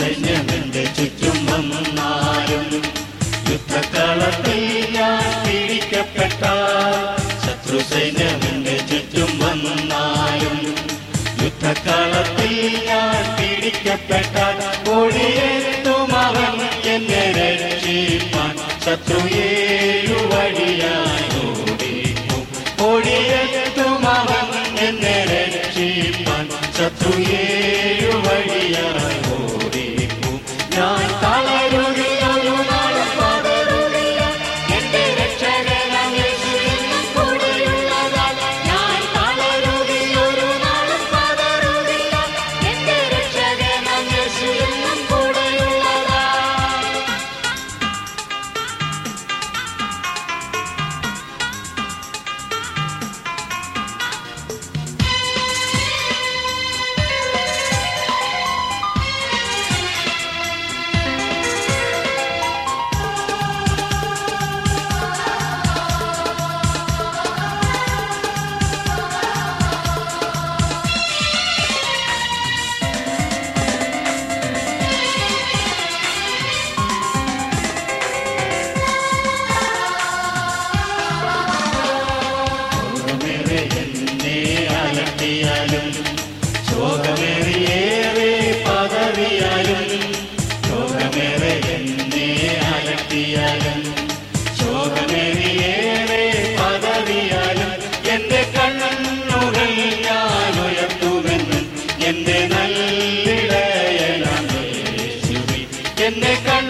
ശത്രുസൈന്യമെന്റെ ചുറ്റും വന്നാലും യുദ്ധക്കളത്തിൽ ഞാൻ പീഡിക്കപ്പെട്ട ശത്രുസൈന്യമെന്റെ ചുറ്റും വന്നാലും യുദ്ധക്കളത്തിൽ ഞാൻ പീഡിക്കപ്പെട്ട ഓടിയെത്തും അവൻ എന്നെ രക്ഷിപ്പാൻ ശത്രു ഏഴു വഴിയായി ഓടിക്കും. ഓടിയെത്തും അവൻ എന്നെ രക്ഷിപ്പാൻ ശത്രു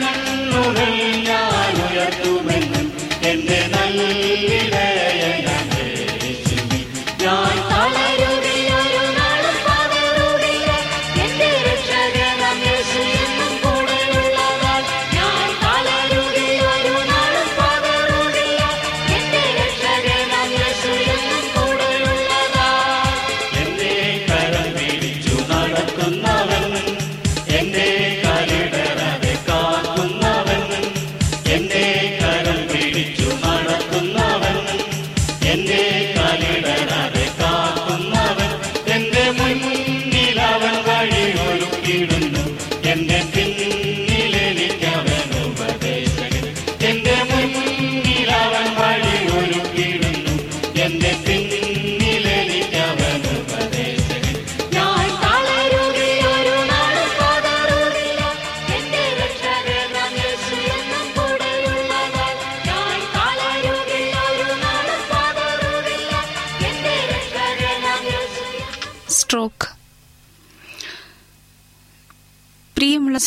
कण्णुभैयानुयतु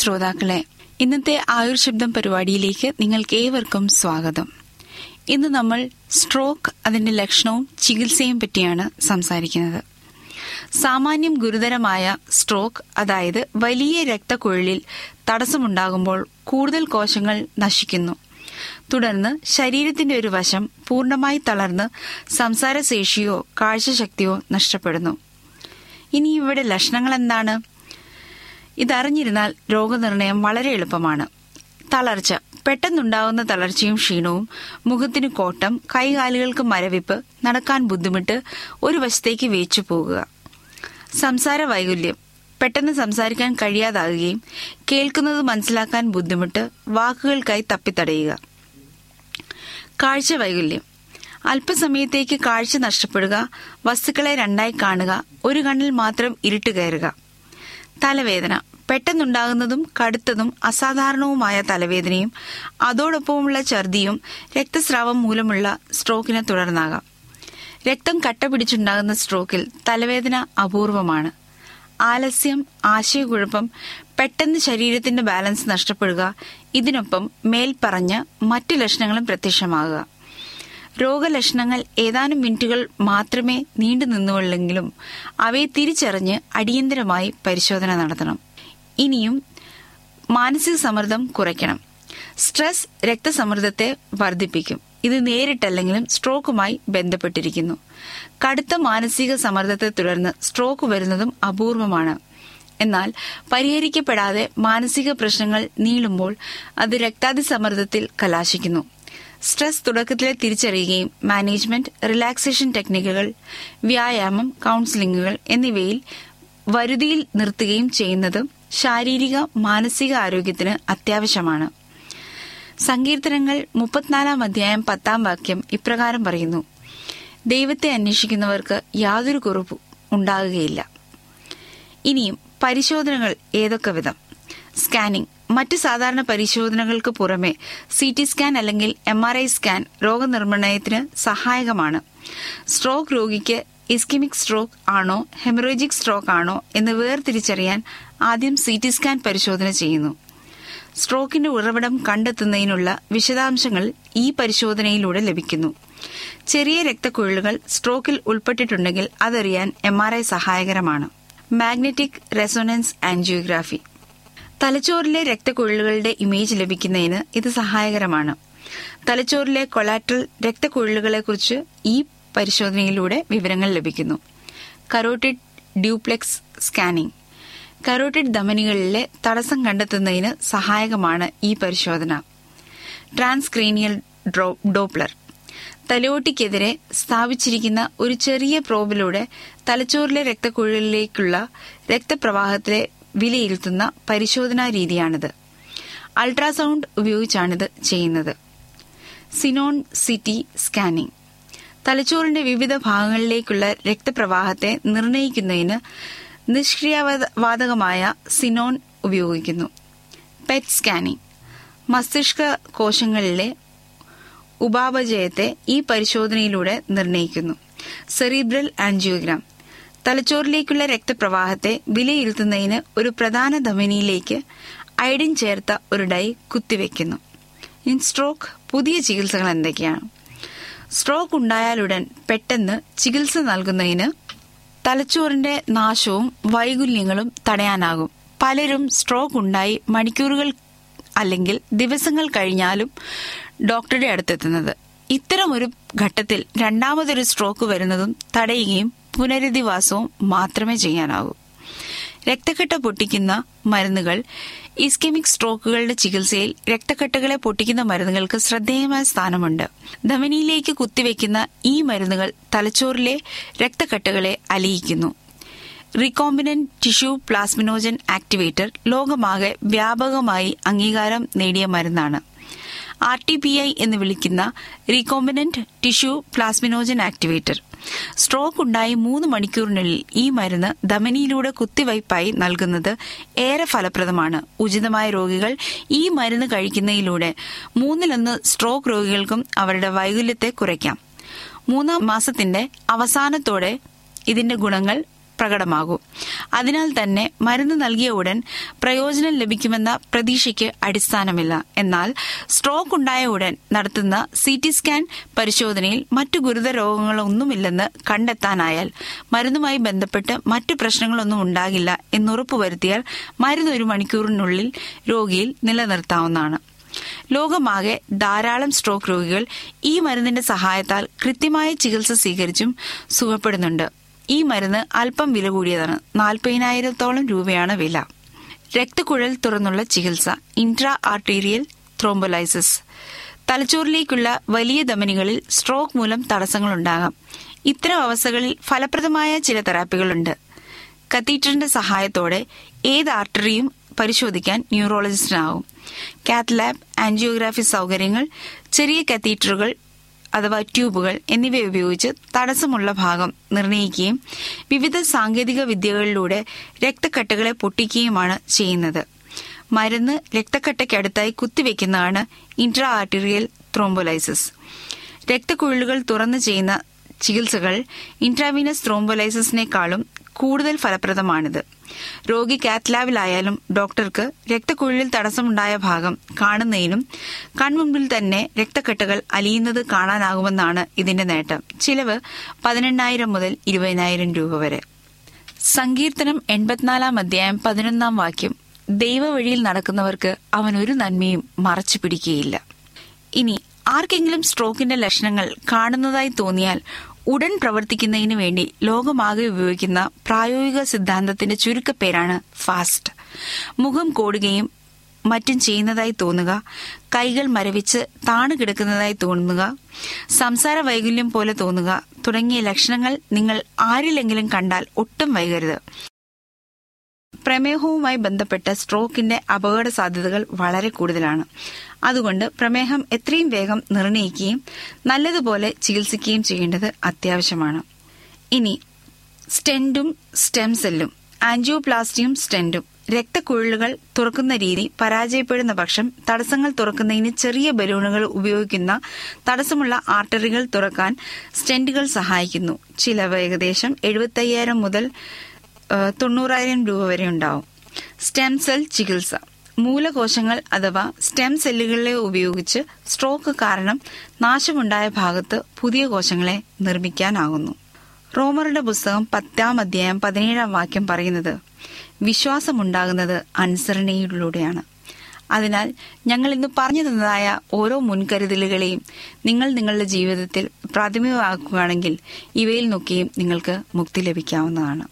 ശ്രോതാക്കളെ ഇന്നത്തെ ആയുർ ശബ്ദം പരിപാടിയിലേക്ക് നിങ്ങൾക്ക് ഏവർക്കും സ്വാഗതം. ഇന്ന് നമ്മൾ സ്ട്രോക്ക് അതിന്റെ ലക്ഷണവും ചികിത്സയും പറ്റിയാണ് സംസാരിക്കുന്നത്. സാമാന്യം ഗുരുതരമായ സ്ട്രോക്ക് അതായത് വലിയ രക്തക്കുഴലിൽ തടസ്സമുണ്ടാകുമ്പോൾ കൂടുതൽ കോശങ്ങൾ നശിക്കുന്നു. തുടർന്ന് ശരീരത്തിന്റെ ഒരു വശം പൂർണമായി തളർന്ന് സംസാരശേഷിയോ കാഴ്ചശക്തിയോ നഷ്ടപ്പെടുന്നു. ഇനി ഇവിടെ ലക്ഷണങ്ങൾ എന്താണ് ഇതറിഞ്ഞിരുന്നാൽ രോഗനിർണയം വളരെ എളുപ്പമാണ്. തളർച്ച. പെട്ടെന്നുണ്ടാകുന്ന തളർച്ചയും ക്ഷീണവും മുഖത്തിന് കോട്ടം കൈകാലുകൾക്ക് മരവിപ്പ് നടക്കാൻ ബുദ്ധിമുട്ട് ഒരു വശത്തേക്ക് വേച്ചു പോകുക. സംസാര വൈകല്യം. പെട്ടെന്ന് സംസാരിക്കാൻ കഴിയാതാകുകയും കേൾക്കുന്നത് മനസ്സിലാക്കാൻ ബുദ്ധിമുട്ട് വാക്കുകൾക്കായി തപ്പിത്തടയുക. കാഴ്ച വൈകല്യം. അല്പസമയത്തേക്ക് കാഴ്ച നഷ്ടപ്പെടുക വസ്തുക്കളെ രണ്ടായി കാണുക ഒരു കണ്ണിൽ മാത്രം ഇരുട്ട് കയറുക. തലവേദന. പെട്ടെന്നുണ്ടാകുന്നതും കടുത്തതും അസാധാരണവുമായ തലവേദനയും അതോടൊപ്പമുള്ള ഛർദിയും രക്തസ്രാവം മൂലമുള്ള സ്ട്രോക്കിനെ തുടർന്നാകാം. രക്തം കട്ട പിടിച്ചുണ്ടാകുന്ന സ്ട്രോക്കിൽ തലവേദന അപൂർവമാണ്. ആലസ്യം ആശയക്കുഴപ്പം പെട്ടെന്ന് ശരീരത്തിന്റെ ബാലൻസ് നഷ്ടപ്പെടുക ഇതിനൊപ്പം മേൽപ്പറഞ്ഞ മറ്റു ലക്ഷണങ്ങളും പ്രത്യക്ഷമാകുക. രോഗലക്ഷണങ്ങൾ ഏതാനും മിനിറ്റുകൾ മാത്രമേ നീണ്ടു നിന്നുള്ളെങ്കിലും അവയെ തിരിച്ചറിഞ്ഞ് അടിയന്തരമായി പരിശോധന നടത്തണം. ഇനിയും മാനസിക സമ്മർദ്ദം കുറയ്ക്കണം. സ്ട്രെസ് രക്തസമ്മർദ്ദത്തെ വർദ്ധിപ്പിക്കും. ഇത് നേരിട്ടല്ലെങ്കിലും സ്ട്രോക്കുമായി ബന്ധപ്പെട്ടിരിക്കുന്നു. കടുത്ത മാനസിക സമ്മർദ്ദത്തെ തുടർന്ന് സ്ട്രോക്ക് വരുന്നതും അപൂർവമാണ്. എന്നാൽ പരിഹരിക്കപ്പെടാതെ മാനസിക പ്രശ്നങ്ങൾ നീളുമ്പോൾ അത് രക്താതിസമ്മർദ്ദത്തിൽ കലാശിക്കുന്നു. സ്ട്രെസ് തുടക്കത്തിലെ തിരിച്ചറിയുകയും മാനേജ്മെന്റ് റിലാക്സേഷൻ ടെക്നിക്കുകൾ വ്യായാമം കൗൺസിലിംഗുകൾ എന്നിവയിൽ വരുതിയിൽ നിർത്തുകയും ചെയ്യുന്നത് ശാരീരിക മാനസിക ആരോഗ്യത്തിന് അത്യാവശ്യമാണ്. സങ്കീർത്തനങ്ങൾ മുപ്പത്തിനാലാം അധ്യായം പത്താം വാക്യം ഇപ്രകാരം പറയുന്നു. ദൈവത്തെ അന്വേഷിക്കുന്നവർക്ക് യാതൊരു കുറവും ഉണ്ടാകുകയില്ല. ഇനിയും പരിശോധനകൾ ഏതൊക്കെ വിധം? സ്കാനിംഗ് മറ്റ് സാധാരണ പരിശോധനകൾക്ക് പുറമെ സി ടി സ്കാൻ അല്ലെങ്കിൽ എം ആർ ഐ സ്കാൻ രോഗനിർണയത്തിന് സഹായകമാണ്. സ്ട്രോക്ക് രോഗിക്ക് ഇസ്കിമിക് സ്ട്രോക്ക് ആണോ ഹെമറോജിക് സ്ട്രോക്ക് ആണോ എന്ന് വേർതിരിച്ചറിയാൻ ആദ്യം സി ടി സ്കാൻ പരിശോധന ചെയ്യുന്നു. സ്ട്രോക്കിന്റെ ഉറവിടം കണ്ടെത്തുന്നതിനുള്ള വിശദാംശങ്ങൾ ഈ പരിശോധനയിലൂടെ ലഭിക്കുന്നു. ചെറിയ രക്തക്കുഴലുകൾ സ്ട്രോക്കിൽ ഉൾപ്പെട്ടിട്ടുണ്ടെങ്കിൽ അതറിയാൻ എം ആർ ഐ സഹായകരമാണ്. മാഗ്നറ്റിക് റെസൊണൻസ് ആൻജിയോഗ്രാഫി തലച്ചോറിലെ രക്തക്കുഴലുകളുടെ ഇമേജ് ലഭിക്കുന്നതിന് ഇത് സഹായകരമാണ്. തലച്ചോറിലെ കൊളാട്രൽ രക്തക്കുഴലുകളെക്കുറിച്ച് ഈ പരിശോധനയിലൂടെ വിവരങ്ങൾ ലഭിക്കുന്നു. കരോട്ടിഡ് ഡ്യൂപ്ലെക്സ് സ്കാനിംഗ് കരോട്ടിഡ് ധമനികളിലെ തടസ്സം കണ്ടെത്തുന്നതിന് സഹായകമാണ് ഈ പരിശോധന. ട്രാൻസ്ക്രീനിയൽ ഡോപ്ലർ. തലയോട്ടിക്കെതിരെ സ്ഥാപിച്ചിരിക്കുന്ന ഒരു ചെറിയ പ്രോബിലൂടെ തലച്ചോറിലെ രക്തക്കുഴലിലേക്കുള്ള രക്തപ്രവാഹത്തിലെ വിലയിരുത്തുന്ന പരിശോധനാ രീതിയാണിത്. അൾട്രാസൗണ്ട് ഉപയോഗിച്ചാണിത് ചെയ്യുന്നത്. Xenon C T scanning. തലച്ചോറിന്റെ വിവിധ ഭാഗങ്ങളിലേക്കുള്ള രക്തപ്രവാഹത്തെ നിർണയിക്കുന്നതിന് നിഷ്ക്രിയവാതകമായ സിനോൺ ഉപയോഗിക്കുന്നു. PET scanning. മസ്തിഷ്ക കോശങ്ങളിലെ ഉപാപചയത്തെ ഈ പരിശോധനയിലൂടെ നിർണയിക്കുന്നു. Cerebral angiogram. തലച്ചോറിലേക്കുള്ള രക്തപ്രവാഹത്തെ വിലയിരുത്തുന്നതിന് ഒരു പ്രധാന ധമനിയിലേക്ക് ഐഡിൻ ചേർത്ത ഒരു ഡൈ കുത്തിവെക്കുന്നു. ഇൻ സ്ട്രോക്ക് പുതിയ ചികിത്സകൾ എന്തൊക്കെയാണ്? സ്ട്രോക്ക് ഉണ്ടായാലുടൻ പെട്ടെന്ന് ചികിത്സ നൽകുന്നതിന് തലച്ചോറിന്റെ നാശവും വൈകുല്യങ്ങളും തടയാനാകും. പലരും സ്ട്രോക്ക് ഉണ്ടായി മണിക്കൂറുകൾ അല്ലെങ്കിൽ ദിവസങ്ങൾ കഴിഞ്ഞാലും ഡോക്ടറുടെ അടുത്തെത്തുന്നത്. ഇത്തരമൊരു ഘട്ടത്തിൽ രണ്ടാമതൊരു സ്ട്രോക്ക് വരുന്നതും തടയുകയും പുനരധിവാസവും മാത്രമേ ചെയ്യാനാകൂ. രക്തക്കെട്ട് പൊട്ടിക്കുന്ന മരുന്നുകൾ ഇസ്കെമിക് സ്ട്രോക്കുകളുടെ ചികിത്സയിൽ രക്തക്കെട്ടുകളെ പൊട്ടിക്കുന്ന മരുന്നുകൾക്ക് ശ്രദ്ധേയമായ സ്ഥാനമുണ്ട്. ധമനിയിലേക്ക് കുത്തിവെക്കുന്ന ഈ മരുന്നുകൾ തലച്ചോറിലെ രക്തക്കെട്ടുകളെ അലിയിക്കുന്നു. റീകോമ്പിനന്റ് ടിഷ്യൂ പ്ലാസ്മിനോജൻ ആക്ടിവേറ്റർ ലോകമാകെ വ്യാപകമായി അംഗീകാരം നേടിയ മരുന്നാണ്. ആർ ടി പി ഐ എന്ന് വിളിക്കുന്ന recombinant tissue plasminogen activator stroke ഉണ്ടായി മൂന്ന് മണിക്കൂറിനുള്ളിൽ ഈ മരുന്ന് ധമനിയിലൂടെ കുത്തിവയ്പായി നൽകുന്നത് ഏറെ ഫലപ്രദമാണ്. ഉചിതമായ രോഗികൾ ഈ മരുന്ന് കഴിക്കുന്നതിലൂടെ മൂന്നിലൊന്ന് സ്ട്രോക്ക് രോഗികൾക്കും അവരുടെ വൈകല്യത്തെ കുറയ്ക്കാം. മൂന്നാം മാസത്തിന്റെ അവസാനത്തോടെ ഇതിന്റെ ഗുണങ്ങൾ പ്രകടമാകൂ. അതിനാൽ തന്നെ മരുന്ന് നൽകിയ ഉടൻ പ്രയോജനം ലഭിക്കുമെന്ന പ്രതീക്ഷയ്ക്ക് അടിസ്ഥാനമില്ല. എന്നാൽ സ്ട്രോക്ക് ഉണ്ടായ ഉടൻ നടത്തുന്ന സി ടി സ്കാൻ പരിശോധനയിൽ മറ്റു ഗുരുതര രോഗങ്ങളൊന്നുമില്ലെന്ന് കണ്ടെത്താനായാൽ മരുന്നുമായി ബന്ധപ്പെട്ട് മറ്റു പ്രശ്നങ്ങളൊന്നും ഉണ്ടാകില്ല എന്നുറപ്പുവരുത്തിയാൽ മരുന്ന് ഒരു മണിക്കൂറിനുള്ളിൽ രോഗിയിൽ നിലനിർത്താവുന്നതാണ്. ലോകമാകെ ധാരാളം സ്ട്രോക്ക് രോഗികൾ ഈ മരുന്നിന്റെ സഹായത്താൽ കൃത്യമായ ചികിത്സ സ്വീകരിച്ചും സുഖപ്പെടുന്നുണ്ട്. ഈ മരുന്ന് അല്പം വില കൂടിയതാണ്. നാൽപ്പതിനായിരത്തോളം രൂപയാണ് വില. രക്തക്കുഴൽ തുറന്നുള്ള ചികിത്സ ഇൻട്രാ ആർട്ടീരിയൽ ത്രോംബോലൈസിസ് തലച്ചോറിലേക്കുള്ള വലിയ ധമനികളിൽ സ്ട്രോക്ക് മൂലം തടസ്സങ്ങളുണ്ടാകാം. ഇത്തരം അവസ്ഥകളിൽ ഫലപ്രദമായ ചില തെറാപ്പികളുണ്ട്. കത്തീറ്ററിന്റെ സഹായത്തോടെ ഏത് ആർട്ടറിയും പരിശോധിക്കാൻ ന്യൂറോളജിസ്റ്റിനാവും കാത്ത് ലാബ് ആൻജിയോഗ്രാഫി സൗകര്യങ്ങൾ ചെറിയ കത്തീറ്ററുകൾ അഥവാ ട്യൂബുകൾ എന്നിവ ഉപയോഗിച്ച് തടസ്സമുള്ള ഭാഗം നിർണയിക്കുകയും വിവിധ സാങ്കേതിക വിദ്യകളിലൂടെ രക്തക്കട്ടകളെ പൊട്ടിക്കുകയുമാണ് ചെയ്യുന്നത്. മരുന്ന് രക്തക്കട്ടയ്ക്കടുത്തായി കുത്തിവെക്കുന്നതാണ് ഇൻട്രാ ആർട്ടീരിയൽ ത്രോംബോലൈസിസ് രക്തക്കുഴലുകൾ തുറന്നു ചെയ്യുന്ന ചികിത്സകൾ ഇൻട്രാവീനസ് ത്രോംബോലൈസിസിനേക്കാളും കൂടുതൽ ഫലപ്രദമാണിത്. രോഗി കാത്ലാബിലായാലും ഡോക്ടർക്ക് രക്തക്കുഴലിൽ തടസ്സമുണ്ടായ ഭാഗം കാണുന്നതിനും കൺമുമ്പിൽ തന്നെ രക്തക്കെട്ടുകൾ അലിയുന്നത് കാണാനാകുമെന്നാണ് ഇതിന്റെ നേട്ടം. ചിലവ് പതിനെണ്ണായിരം മുതൽ ഇരുപതിനായിരം രൂപ വരെ. സങ്കീർത്തനം എൺപത്തിനാലാം അധ്യായം പതിനൊന്നാം വാക്യം. ദൈവവഴിയിൽ നടക്കുന്നവർക്ക് അവൻ ഒരു നന്മയും മറച്ചു പിടിക്കുകയില്ല. ഇനി ആർക്കെങ്കിലും സ്ട്രോക്കിന്റെ ലക്ഷണങ്ങൾ കാണുന്നതായി തോന്നിയാൽ ഉടൻ പ്രവർത്തിക്കുന്നതിന് വേണ്ടി ലോകമാകെ ഉപയോഗിക്കുന്ന പ്രായോഗിക സിദ്ധാന്തത്തിന്റെ ചുരുക്കപ്പേരാണ് ഫാസ്റ്റ്. മുഖം കോടുകയും മറ്റും ചെയ്യുന്നതായി തോന്നുക കൈകൾ മരവിച്ച് താണു കിടക്കുന്നതായി തോന്നുക സംസാര വൈകല്യം പോലെ തോന്നുക തുടങ്ങിയ ലക്ഷണങ്ങൾ നിങ്ങൾ ആരിലെങ്കിലും കണ്ടാൽ ഒട്ടും വൈകരുത്. പ്രമേഹവുമായി ബന്ധപ്പെട്ട സ്ട്രോക്കിന്റെ അപകട സാധ്യതകൾ വളരെ കൂടുതലാണ്. അതുകൊണ്ട് പ്രമേഹം എത്രയും വേഗം നിർണയിക്കുകയും നല്ലതുപോലെ ചികിത്സിക്കുകയും ചെയ്യേണ്ടത് അത്യാവശ്യമാണ്. ഇനി സ്റ്റെന്റും സ്റ്റെം സെല്ലും ആൻജിയോപ്ലാസ്റ്റിയും സ്റ്റെന്റും രക്തക്കുഴലുകൾ തുറക്കുന്ന രീതി പരാജയപ്പെടുന്ന പക്ഷം തടസ്സങ്ങൾ തുറക്കുന്നതിന് ചെറിയ ബലൂണുകൾ ഉപയോഗിക്കുന്ന തടസ്സമുള്ള ആർട്ടറികൾ തുറക്കാൻ സ്റ്റെന്റുകൾ സഹായിക്കുന്നു. ചിലവ് ഏകദേശം എഴുപത്തയ്യായിരം മുതൽ തൊണ്ണൂറായിരം രൂപ വരെ ഉണ്ടാവും. സ്റ്റെം സെൽ ചികിത്സ. മൂലകോശങ്ങൾ അഥവാ സ്റ്റെം സെല്ലുകളെ ഉപയോഗിച്ച് സ്ട്രോക്ക് കാരണം നാശമുണ്ടായ ഭാഗത്ത് പുതിയ കോശങ്ങളെ നിർമ്മിക്കാനാകുന്നു. റോമറുടെ പുസ്തകം പത്താം അധ്യായം പതിനേഴാം വാക്യം പറയുന്നത് വിശ്വാസമുണ്ടാകുന്നത് അനുസരണയിലൂടെയാണ്. അതിനാൽ ഞങ്ങൾ ഇന്ന് പറഞ്ഞു തന്നതായ ഓരോ മുൻകരുതലുകളെയും നിങ്ങൾ നിങ്ങളുടെ ജീവിതത്തിൽ പ്രാഥമികമാക്കുകയാണെങ്കിൽ ഇവയിൽ നോക്കിയും നിങ്ങൾക്ക് മുക്തി ലഭിക്കാവുന്നതാണ്.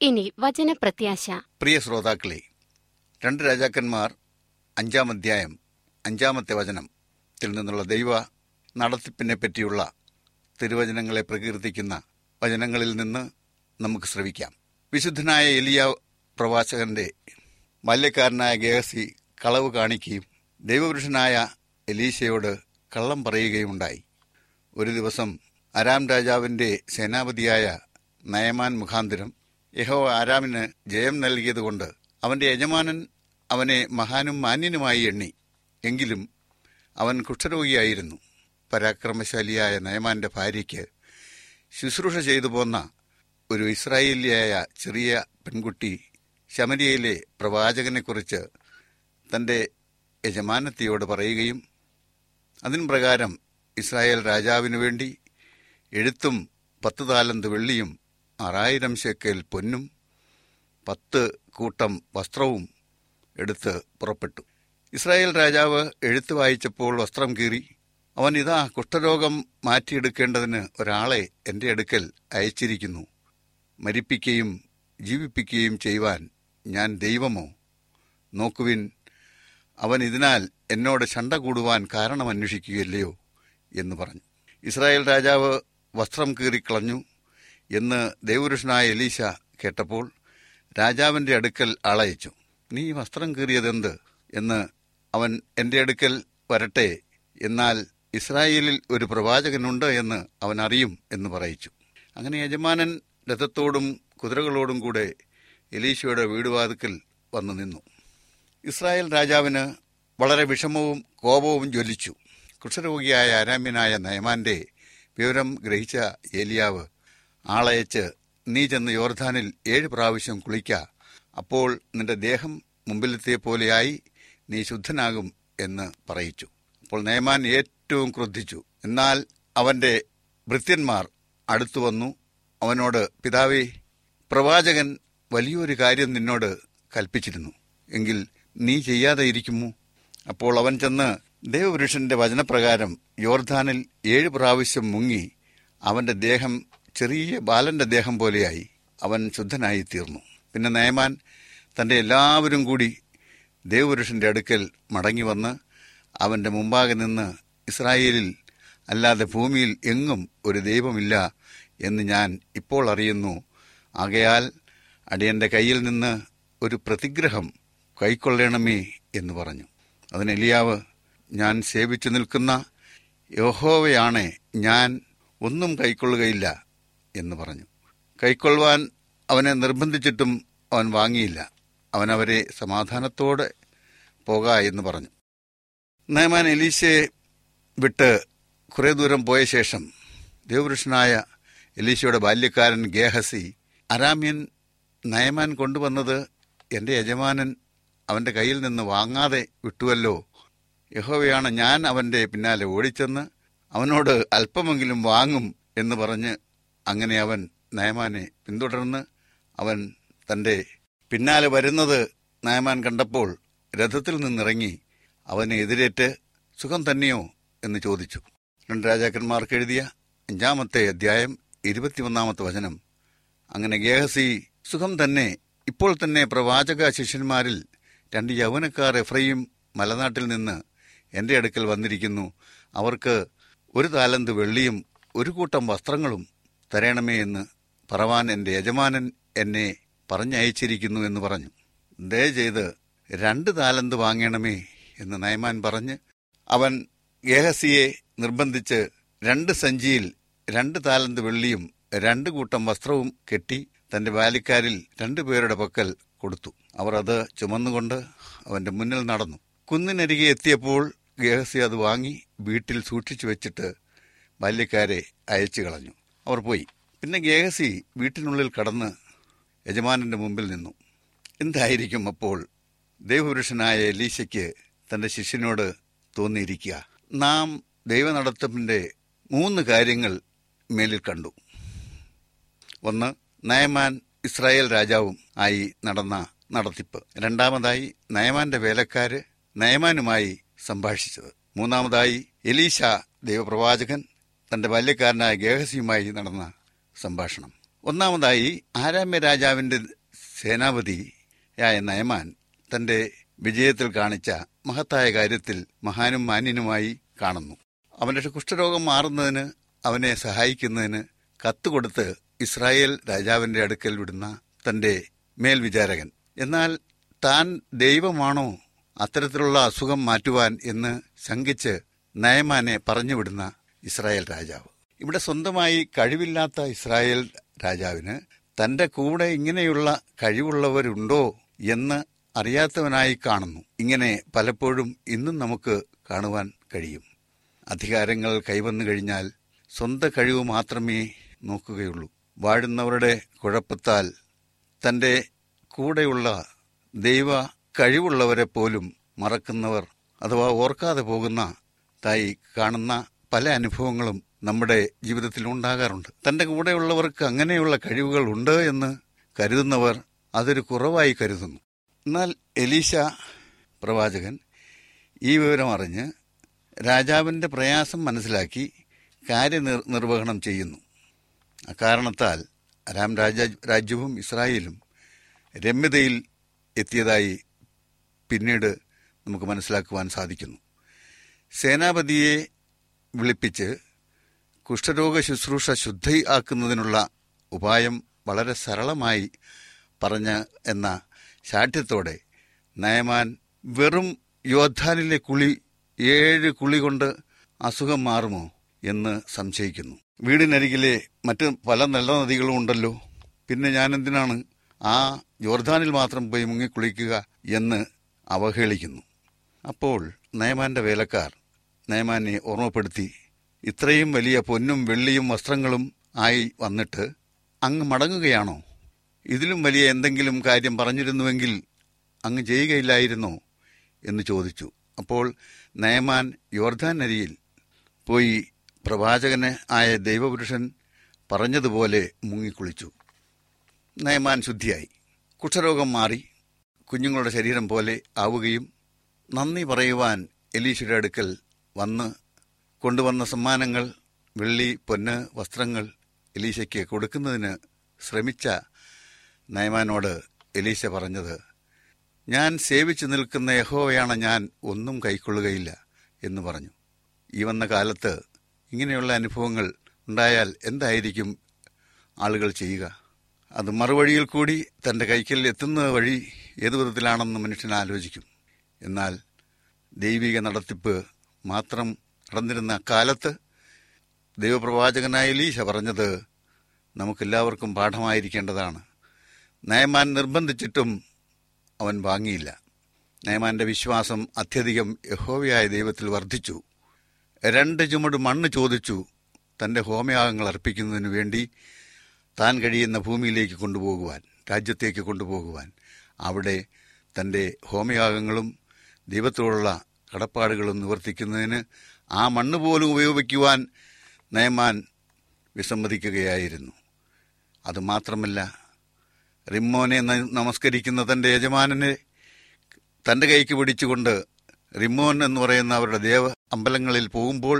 ഇനി വചനപ്രത്യാശ. പ്രിയ ശ്രോതാക്കളെ രണ്ട് രാജാക്കന്മാർ അഞ്ചാം അധ്യായം അഞ്ചാമത്തെ വചനത്തിൽ നിന്നുള്ള ദൈവ നടത്തിപ്പിനെ പറ്റിയുള്ള തിരുവചനങ്ങളെ പ്രകീർത്തിക്കുന്ന വചനങ്ങളിൽ നിന്ന് നമുക്ക് ശ്രവിക്കാം. വിശുദ്ധനായ എലിയ പ്രവാചകന്റെ ബാല്യക്കാരനായ ഗേഹസി കളവ് കാണിക്കുകയും ദൈവപുരുഷനായ എലീശയോട് കള്ളം പറയുകയുണ്ടായി ഒരു ദിവസം അരാം രാജാവിന്റെ സേനാപതിയായ നയമാൻ മുഖാന്തരം യഹോ ആരാമിന് ജയം നൽകിയതുകൊണ്ട് അവന്റെ യജമാനൻ അവനെ മഹാനും മാന്യനുമായി എണ്ണി. എങ്കിലും അവൻ കുഷ്ഠരോഗിയായിരുന്നു. പരാക്രമശാലിയായ നയമാന്റെ ഭാര്യയ്ക്ക് ശുശ്രൂഷ ചെയ്തു പോന്ന ഒരു ഇസ്രായേലിയായ ചെറിയ പെൺകുട്ടി ശമരിയയിലെ പ്രവാചകനെക്കുറിച്ച് തന്റെ യജമാനത്തിയോട് പറയുകയും അതിൻ പ്രകാരം ഇസ്രായേൽ രാജാവിനു വേണ്ടി എഴുത്തും പത്ത് താലന്ത് വെള്ളിയും ആറായിരം ശേക്കേൽ പൊന്നും പത്ത് കൂട്ടം വസ്ത്രവും എടുത്ത് പുറപ്പെട്ടു. ഇസ്രായേൽ രാജാവ് എഴുത്ത് വായിച്ചപ്പോൾ വസ്ത്രം കീറി. അവൻ ഇതാ കുഷ്ഠരോഗം മാറ്റിയെടുക്കേണ്ടതിന് ഒരാളെ എന്റെ അടുക്കൽ അയച്ചിരിക്കുന്നു. മരിപ്പിക്കുകയും ജീവിപ്പിക്കുകയും ചെയ്യുവാൻ ഞാൻ ദൈവമോ? നോക്കുവിൻ അവൻ ഇതിനാൽ എന്നോട് ശണ്ട കൂടുവാൻ കാരണം അന്വേഷിക്കുകയല്ലയോ എന്ന് പറഞ്ഞു. ഇസ്രായേൽ രാജാവ് വസ്ത്രം കീറിക്കളഞ്ഞു എന്ന് ദേവപുരുഷനായ എലീശ കേട്ടപ്പോൾ രാജാവിന്റെ അടുക്കൽ ആളയച്ചു. നീ വസ്ത്രം കീറിയതെന്ത്? എന്ന് അവൻ എന്റെ അടുക്കൽ വരട്ടെ എന്നാൽ ഇസ്രായേലിൽ ഒരു പ്രവാചകനുണ്ട് എന്ന് അവൻ അറിയും എന്ന് പറയിച്ചു. അങ്ങനെ യജമാനൻ രഥത്തോടും കുതിരകളോടും കൂടെ എലീശയുടെ വീടുവാതുക്കൽ വന്നു നിന്നു. ഇസ്രായേൽ രാജാവിന് വളരെ വിഷമവും കോപവും ജ്വലിച്ചു. കുഷ്ഠരോഗിയായ ആരാമ്യനായ നയമാന്റെ വിവരം ഗ്രഹിച്ച ഏലിയാവ് ആളയച്ച് നീ ചെന്ന് യോർധാനിൽ ഏഴ് പ്രാവശ്യം കുളിക്ക. അപ്പോൾ നിന്റെ ദേഹം മുമ്പിലെത്തിയ പോലെയായി നീ ശുദ്ധനാകും എന്ന് പറയിച്ചു. അപ്പോൾ നയമാൻ ഏറ്റവും ക്രുദ്ധിച്ചു. എന്നാൽ അവന്റെ ഭൃത്യന്മാർ അടുത്തു വന്നു. അവനോട് പിതാവേ പ്രവാചകൻ വലിയൊരു കാര്യം നിന്നോട് കൽപ്പിച്ചിരുന്നു. എങ്കിൽ നീ ചെയ്യാതെ ഇരിക്കുമോ? അപ്പോൾ അവൻ ചെന്ന് ദേവപുരുഷന്റെ വചനപ്രകാരം യോർധാനിൽ ഏഴ് പ്രാവശ്യം മുങ്ങി അവന്റെ ദേഹം ചെറിയ ബാലന്റെ ദേഹം പോലെയായി. അവൻ ശുദ്ധനായി തീർന്നു പിന്നെ നയമാൻ തന്റെ എല്ലാവരും കൂടി ദേവപുരുഷന്റെ അടുക്കൽ മടങ്ങി വന്ന് അവന്റെ മുമ്പാകെ നിന്ന് ഇസ്രായേലിൽ അല്ലാതെ ഭൂമിയിൽ എങ്ങും ഒരു ദൈവമില്ല എന്ന് ഞാൻ ഇപ്പോൾ അറിയുന്നു. ആകയാൽ അടിയന്റെ കയ്യിൽ നിന്ന് ഒരു പ്രതിഗ്രഹം കൈക്കൊള്ളണമേ എന്ന് പറഞ്ഞു. അതിന് എലിയാവ് ഞാൻ സേവിച്ചു നിൽക്കുന്ന യഹോവയാണ് ഞാൻ ഒന്നും കൈക്കൊള്ളുകയില്ല. എന്ന് പറഞ്ഞു. കൈക്കൊള്ളുവാൻ അവനെ നിർബന്ധിച്ചിട്ടും അവൻ വാങ്ങിയില്ല. അവൻ അവരെ സമാധാനത്തോടെ പോക എന്ന് പറഞ്ഞു. നയമാൻ എലീശയെ വിട്ട് കുറേ ദൂരം പോയ ശേഷം ദേവപുരുഷനായ എലീശയുടെ ബാല്യക്കാരൻ ഗേഹസി അരാമ്യൻ നയമാൻ കൊണ്ടുവന്നത് എന്റെ യജമാനൻ അവന്റെ കയ്യിൽ നിന്ന് വാങ്ങാതെ വിട്ടുവല്ലോ. യഹോവയാണ് ഞാൻ അവന്റെ പിന്നാലെ ഓടിച്ചെന്ന് അവനോട് അല്പമെങ്കിലും വാങ്ങും എന്ന് പറഞ്ഞ് അങ്ങനെ അവൻ നയമാനെ പിന്തുടർന്ന് അവൻ തന്റെ പിന്നാലെ വരുന്നത് നയമാൻ കണ്ടപ്പോൾ രഥത്തിൽ നിന്നിറങ്ങി അവനെ എതിരേറ്റ് സുഖം തന്നെയോ? എന്ന് ചോദിച്ചു. രണ്ട് രാജാക്കന്മാർക്ക് എഴുതിയ അഞ്ചാമത്തെ അധ്യായം ഇരുപത്തിയൊന്നാമത്തെ വചനം. അങ്ങനെ ഗേഹസി സുഖം തന്നെ ഇപ്പോൾ തന്നെ പ്രവാചക ശിഷ്യന്മാരിൽ രണ്ട് യൗവനക്കാർ എഫ്രയും മലനാട്ടിൽ നിന്ന് എന്റെ അടുക്കൽ വന്നിരിക്കുന്നു. അവർക്ക് ഒരു താലന്ത് വെള്ളിയും ഒരു കൂട്ടം വസ്ത്രങ്ങളും തരണമേ എന്ന് പറവാൻ എന്റെ യജമാനൻ എന്നെ പറഞ്ഞയച്ചിരിക്കുന്നു എന്ന് പറഞ്ഞു. ദയ ചെയ്ത് രണ്ട് താലന്ത് വാങ്ങണമേ എന്ന് നയമാൻ പറഞ്ഞ് അവൻ ഗേഹസിയെ നിർബന്ധിച്ച് രണ്ട് സഞ്ചിയിൽ രണ്ട് താലന്ത് വെള്ളിയും രണ്ട് കൂട്ടം വസ്ത്രവും കെട്ടി തന്റെ ബാലിക്കാരിൽ രണ്ടുപേരുടെ പക്കൽ കൊടുത്തു. അവർ അത് ചുമന്നുകൊണ്ട് അവന്റെ മുന്നിൽ നടന്നു. കുന്നിനരികെ എത്തിയപ്പോൾ ഗേഹസി അത് വാങ്ങി വീട്ടിൽ സൂക്ഷിച്ചു വെച്ചിട്ട് ബാല്യക്കാരെ അയച്ചു കളഞ്ഞു. അവർ പോയി. പിന്നെ ഗേഹസി വീട്ടിനുള്ളിൽ കടന്ന് യജമാനന്റെ മുമ്പിൽ നിന്നു. എന്തായിരിക്കും അപ്പോൾ ദൈവപുരുഷനായ എലീശയ്ക്ക് തന്റെ ശിഷ്യനോട് തോന്നിയിരിക്കുക? നാം ദൈവനടത്തപ്പിന്റെ മൂന്ന് കാര്യങ്ങൾ മേലിൽ കണ്ടു. ഒന്ന് നയമാൻ ഇസ്രായേൽ രാജാവും ആയി നടന്ന നടത്തിപ്പ്. രണ്ടാമതായി നയമാന്റെ വേലക്കാര് നയമാനുമായി സംഭാഷിച്ചത്. മൂന്നാമതായി എലീശ ദൈവപ്രവാചകൻ തന്റെ ബാല്യക്കാരനായ ഗേഹസിയുമായി നടന്ന സംഭാഷണം. ഒന്നാമതായി ആരാമ്യ രാജാവിന്റെ സേനാപതിയായ നയമാൻ തന്റെ വിജയത്തിൽ കാണിച്ച മഹത്തായ കാര്യത്തിൽ മഹാനും മാന്യനുമായി കാണുന്നു. അവന്റെ കുഷ്ഠരോഗം മാറുന്നതിന് അവനെ സഹായിക്കുന്നതിന് കത്ത് കൊടുത്ത് ഇസ്രായേൽ രാജാവിന്റെ അടുക്കൽ വിടുന്ന തന്റെ മേൽവിചാരകൻ. എന്നാൽ താൻ ദൈവമാണോ അത്തരത്തിലുള്ള അസുഖം മാറ്റുവാൻ എന്ന് ശങ്കിച്ച് നയമാനെ പറഞ്ഞുവിടുന്ന ഇസ്രായേൽ രാജാവ്. ഇവിടെ സ്വന്തമായി കഴിവില്ലാത്ത ഇസ്രായേൽ രാജാവിന് തന്റെ കൂടെ ഇങ്ങനെയുള്ള കഴിവുള്ളവരുണ്ടോ എന്ന് അറിയാത്തവനായി കാണുന്നു. ഇങ്ങനെ പലപ്പോഴും ഇന്നും നമുക്ക് കാണുവാൻ കഴിയും. അധികാരങ്ങൾ കൈവന്നു കഴിഞ്ഞാൽ സ്വന്തം കഴിവ് മാത്രമേ നോക്കുകയുള്ളൂ. വാഴുന്നവരുടെ കുഴപ്പത്താൽ തന്റെ കൂടെയുള്ള ദൈവ കഴിവുള്ളവരെ പോലും മറക്കുന്നവർ അഥവാ ഓർക്കാതെ പോകുന്ന തായി കാണുന്ന പല അനുഭവങ്ങളും നമ്മുടെ ജീവിതത്തിൽ ഉണ്ടാകാറുണ്ട്. തന്റെ കൂടെയുള്ളവർക്ക് അങ്ങനെയുള്ള കഴിവുകൾ ഉണ്ട് എന്ന് കരുതുന്നവർ അതൊരു കുറവായി കരുതുന്നു. എന്നാൽ എലീശ പ്രവാചകൻ ഈ വിവരം അറിഞ്ഞ് രാജാവിന്റെ പ്രയാസം മനസ്സിലാക്കി കാര്യനിർ നിർവഹണം ചെയ്യുന്നു. അക്കാരണത്താൽ അരാം രാജ രാജ്യവും ഇസ്രായേലും രമ്യതയിൽ എത്തിയതായി പിന്നീട് നമുക്ക് മനസ്സിലാക്കുവാൻ സാധിക്കുന്നു. സേനാപതിയെ വിളിപ്പിച്ച് കുഷ്ഠരോഗ ശുശ്രൂഷ ശുദ്ധി ആക്കുന്നതിനുള്ള ഉപായം വളരെ സരളമായി പറഞ്ഞ എന്ന ശാഠ്യത്തോടെ നയമാൻ വെറും യോദ്ധാനിലെ കുളി ഏഴ് കുളി കൊണ്ട് അസുഖം മാറുമോ എന്ന് സംശയിക്കുന്നു. വീടിനരികിലെ മറ്റ് പല നല്ല നദികളും ഉണ്ടല്ലോ. പിന്നെ ഞാൻ എന്തിനാണ് ആ ജോർദാനിൽ മാത്രം പോയി മുങ്ങി കുളിക്കുക എന്ന് അവഹേളിക്കുന്നു. അപ്പോൾ നയമാന്റെ വേലക്കാർ നയമാനെ ഓർമ്മപ്പെടുത്തി. ഇത്രയും വലിയ പൊന്നും വെള്ളിയും വസ്ത്രങ്ങളും ആയി വന്നിട്ട് അങ്ങ് മടങ്ങുകയാണോ? ഇതിലും വലിയ എന്തെങ്കിലും കാര്യം പറഞ്ഞിരുന്നുവെങ്കിൽ അങ്ങ് ചെയ്യുകയില്ലായിരുന്നോ? എന്ന് ചോദിച്ചു. അപ്പോൾ നയമാൻ യോർധാൻ നദിയിൽ പോയി പ്രവാചകന് ആയ ദൈവപുരുഷൻ പറഞ്ഞതുപോലെ മുങ്ങിക്കുളിച്ചു. നയമാൻ ശുദ്ധിയായി. കുഷ്ഠരോഗം മാറി. കുഞ്ഞുങ്ങളുടെ ശരീരം പോലെ ആവുകയും നന്ദി പറയുവാൻ എലീശയുടെ അടുക്കൽ വന്ന് കൊണ്ടുവന്ന സമ്മാനങ്ങൾ വെള്ളി പൊന്ന് വസ്ത്രങ്ങൾ എലീശയ്ക്ക് കൊടുക്കുന്നതിന് ശ്രമിച്ച നയമാനോട് എലീശ പറഞ്ഞത് ഞാൻ സേവിച്ചു നിൽക്കുന്ന യഹോവയാണ് ഞാൻ ഒന്നും കൈക്കൊള്ളുകയില്ല എന്ന് പറഞ്ഞു. ഈ വന്ന കാലത്ത് ഇങ്ങനെയുള്ള അനുഭവങ്ങൾ ഉണ്ടായാൽ എന്തായിരിക്കും ആളുകൾ ചെയ്യുക? അത് മറുവഴിയിൽ കൂടി തന്റെ കൈക്കൽ എത്തുന്ന വഴി ഏതു വിധത്തിലാണെന്ന് മനുഷ്യൻ ആലോചിക്കും. എന്നാൽ ദൈവിക നടത്തിപ്പ് മാത്രം നടന്നിരുന്ന കാലത്ത് ദൈവപ്രവാചകനായ ലീശ പറഞ്ഞത് നമുക്കെല്ലാവർക്കും പാഠമായിരിക്കേണ്ടതാണ്. നയമാൻ നിർബന്ധിച്ചിട്ടും അവൻ വാങ്ങിയില്ല. നയമാന്റെ വിശ്വാസം അത്യധികം യഹോവയായ ദൈവത്തിൽ വർദ്ധിച്ചു. രണ്ട് ചുമട് മണ്ണ് ചോദിച്ചു തന്റെ ഹോമയാഗങ്ങൾ അർപ്പിക്കുന്നതിനു വേണ്ടി താൻ കഴിയുന്ന ഭൂമിയിലേക്ക് കൊണ്ടുപോകുവാൻ രാജ്യത്തേക്ക് കൊണ്ടുപോകുവാൻ. അവിടെ തന്റെ ഹോമയാഗങ്ങളും ദൈവത്തോടുള്ള കടപ്പാടുകളും നിവർത്തിക്കുന്നതിന് ആ മണ്ണ് പോലും ഉപയോഗിക്കുവാൻ നയമാൻ വിസമ്മതിക്കുകയായിരുന്നു. അതുമാത്രമല്ല റിമ്മോനെ നമസ്കരിക്കുന്ന തന്റെ യജമാനനെ തന്റെ കൈക്ക് പിടിച്ചുകൊണ്ട് റിമ്മോൻ എന്ന് പറയുന്ന അവരുടെ ദേവ അമ്പലങ്ങളിൽ പോകുമ്പോൾ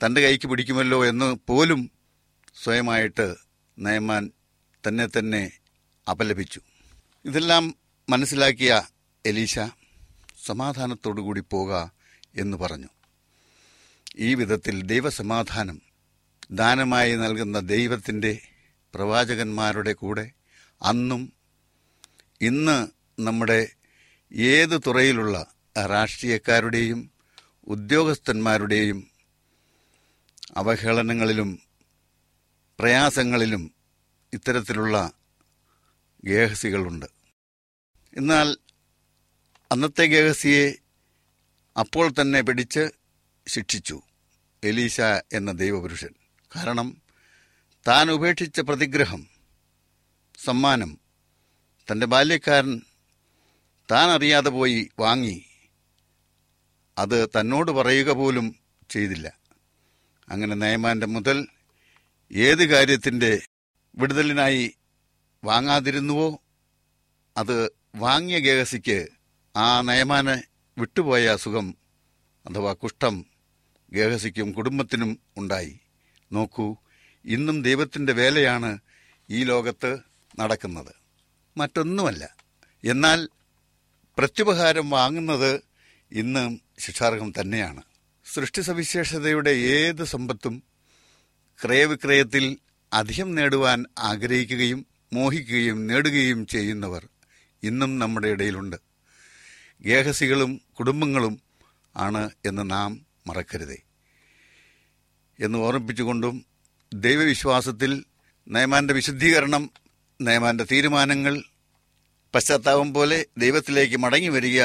തന്റെ കൈക്ക് പിടിക്കുമല്ലോ എന്ന് പോലും സ്വയമായിട്ട് നയമാൻ തന്നെ തന്നെ അപലപിച്ചു. ഇതെല്ലാം മനസ്സിലാക്കിയ എലീശ സമാധാനത്തോടുകൂടി പോക എന്ന് പറഞ്ഞു. ഈ വിധത്തിൽ ദൈവസമാധാനം ദാനമായി നൽകുന്ന ദൈവത്തിന്റെ പ്രവാചകന്മാരുടെ കൂടെ അന്നും ഇന്ന് നമ്മുടെ ഏത് തുറയിലുള്ള രാഷ്ട്രീയക്കാരുടെയും ഉദ്യോഗസ്ഥന്മാരുടെയും അവഹേളനങ്ങളിലും പ്രയാസങ്ങളിലും ഇത്തരത്തിലുള്ള ഗേഹസികളുണ്ട്. എന്നാൽ അന്നത്തെ ഗേഹസിയെ അപ്പോൾ തന്നെ പിടിച്ച് ശിക്ഷിച്ചു എലീശ എന്ന ദൈവപുരുഷൻ. കാരണം താൻ ഉപേക്ഷിച്ച പ്രതിഗ്രഹം സമ്മാനം തന്റെ ബാല്യക്കാരൻ താൻ അറിയാതെ പോയി വാങ്ങി. അത് തന്നോട് പറയുക പോലും ചെയ്തില്ല. അങ്ങനെ നയമാന്റെ മുതൽ ഏത് കാര്യത്തിന്റെ വിടുതലിനായി വാങ്ങാതിരുന്നുവോ? അത് വാങ്ങിയ ഗേഹസിക്ക് ആ നയമാനെ വിട്ടുപോയ അസുഖം അഥവാ കുഷ്ഠം ഗേഹസിക്കും കുടുംബത്തിനും ഉണ്ടായി. നോക്കൂ ഇന്നും ദൈവത്തിന്റെ വേലയാണ് ഈ ലോകത്ത് നടക്കുന്നത്. മറ്റൊന്നുമല്ല. എന്നാൽ പ്രത്യുപഹാരം വാങ്ങുന്നത് ഇന്ന് ശിക്ഷാർഹം തന്നെയാണ്. സൃഷ്ടി സവിശേഷതയുടെ ഏത് സമ്പത്തും ക്രയവിക്രയത്തിൽ അധികം നേടുവാൻ ആഗ്രഹിക്കുകയും മോഹിക്കുകയും നേടുകയും ചെയ്യുന്നവർ ഇന്നും നമ്മുടെ ഇടയിലുണ്ട്. ഗേഹസികളും കുടുംബങ്ങളും ആണ് എന്ന് നാം മറക്കരുതേ. എന്ന് ഓർമ്മിപ്പിച്ചുകൊണ്ടും ദൈവവിശ്വാസത്തിൽ നയമാന്റെ വിശുദ്ധീകരണം നയമാന്റെ തീരുമാനങ്ങൾ പശ്ചാത്താപം പോലെ ദൈവത്തിലേക്ക് മടങ്ങി വരിക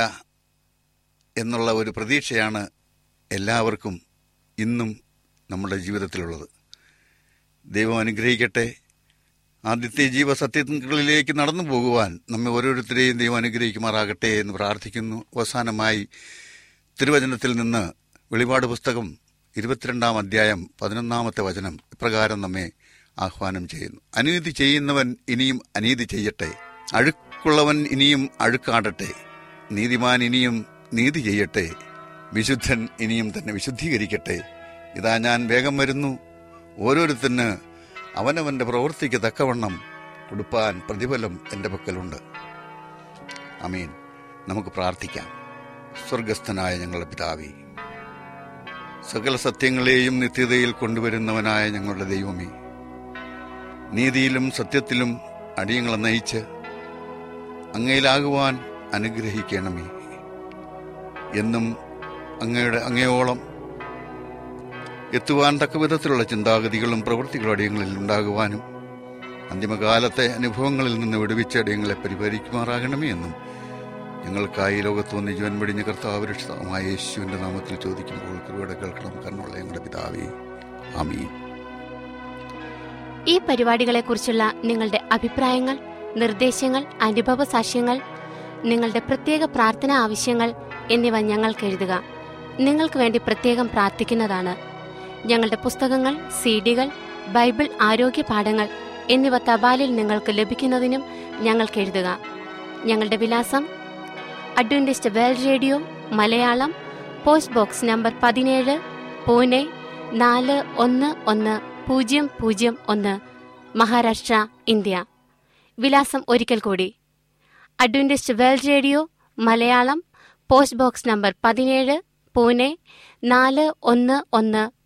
എന്നുള്ള ഒരു പ്രതീക്ഷയാണ് എല്ലാവർക്കും ഇന്നും നമ്മുടെ ജീവിതത്തിലുള്ളത്. ദൈവം അനുഗ്രഹിക്കട്ടെ. ആദ്യത്തെ ജീവസത്യങ്ങളിലേക്ക് നടന്നു പോകുവാൻ നമ്മെ ഓരോരുത്തരെയും ദൈവം അനുഗ്രഹിക്കുമാറാകട്ടെ എന്ന് പ്രാർത്ഥിക്കുന്നു. അവസാനമായി തിരുവചനത്തിൽ നിന്ന് വെളിപാട് പുസ്തകം ഇരുപത്തിരണ്ടാം അധ്യായം പതിനൊന്നാമത്തെ വചനം ഇപ്രകാരം നമ്മെ ആഹ്വാനം ചെയ്യുന്നു. അനീതി ചെയ്യുന്നവൻ ഇനിയും അനീതി ചെയ്യട്ടെ. അഴുക്കുള്ളവൻ ഇനിയും അഴുക്കാടട്ടെ. നീതിമാൻ ഇനിയും നീതി ചെയ്യട്ടെ. വിശുദ്ധൻ ഇനിയും തന്നെ വിശുദ്ധീകരിക്കട്ടെ. ഇതാ ഞാൻ വേഗം വരുന്നു. ഓരോരുത്തന് അവനവന്റെ പ്രവൃത്തിക്ക് തക്കവണ്ണം കൊടുപ്പാൻ പ്രതിഫലം എന്റെ പക്കലുണ്ട്. അമീൻ നമുക്ക് പ്രാർത്ഥിക്കാം. സ്വർഗസ്ഥനായ ഞങ്ങളുടെ പിതാവി സകല സത്യങ്ങളെയും നിത്യതയിൽ കൊണ്ടുവരുന്നവനായ ഞങ്ങളുടെ ദൈവമേ നീതിയിലും സത്യത്തിലും അടിയങ്ങളെ നയിച്ച് അങ്ങയിലാകുവാൻ അനുഗ്രഹിക്കണമേ. എന്നും അങ്ങയുടെ അങ്ങയോളം എത്തുവാൻ തക്ക വിധത്തിലുള്ള ചിന്താഗതികളും പ്രവൃത്തികളും അടിയങ്ങളിൽ ഉണ്ടാകുവാനും അന്തിമകാലത്തെ അനുഭവങ്ങളിൽ നിന്ന് വിടുവിച്ച അടിയങ്ങളെ പരിപാലിക്കുമാറാകണമേ എന്നും ഞങ്ങൾക്കായി ലോകത്ത് വന്ന് ജീവൻ വെടിഞ്ഞ കർത്താവ് യേശുവിന്റെ നാമത്തിൽ ചോദിക്കുമ്പോൾ കൃപയുടെ കേൾക്കണം കണ്ണുള്ള ഞങ്ങളുടെ പിതാവേ. ആമീൻ. ഈ പരിപാടികളെക്കുറിച്ചുള്ള നിങ്ങളുടെ അഭിപ്രായങ്ങൾ നിർദ്ദേശങ്ങൾ അനുഭവ സാക്ഷ്യങ്ങൾ നിങ്ങളുടെ പ്രത്യേക പ്രാർത്ഥന ആവശ്യങ്ങൾ എന്നിവ ഞങ്ങൾക്ക് എഴുതുക. നിങ്ങൾക്ക് വേണ്ടി പ്രത്യേകം പ്രാർത്ഥിക്കുന്നതാണ് ഞങ്ങളുടെ പുസ്തകങ്ങൾ സീഡികൾ ബൈബിൾ ആരോഗ്യ പാഠങ്ങൾ എന്നിവ തപാലിൽ നിങ്ങൾക്ക് ലഭിക്കുന്നതിനും ഞങ്ങൾക്ക് എഴുതുക. ഞങ്ങളുടെ വിലാസം Adventist World Radio Malayalam post box number പതിനേഴ് പൂനെ നാല് ഒന്ന് ഒന്ന് പൂജ്യം പൂജ്യം ഒന്ന് മഹാരാഷ്ട്ര ഇന്ത്യ. വിലാസം ഒരിക്കൽ കൂടി. Adventist World Radio Malayalam post box number പതിനേഴ് പൂനെ നാല് ഒന്ന് ഒന്ന്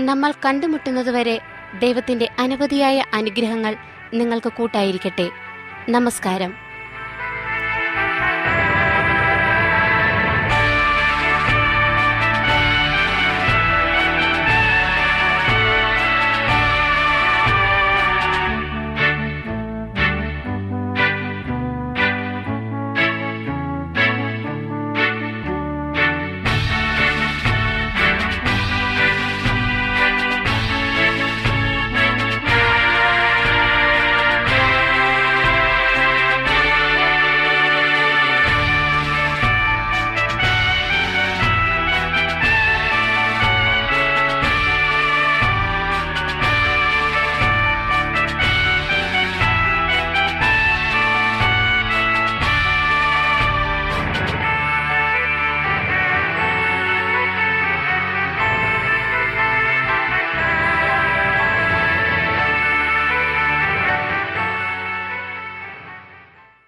നമ്മൾ കണ്ടുമുട്ടുന്നതുവരെ ദൈവത്തിന്റെ അനവധിയായ അനുഗ്രഹങ്ങൾ നിങ്ങൾക്ക് കൂട്ടായിരിക്കട്ടെ. നമസ്കാരം.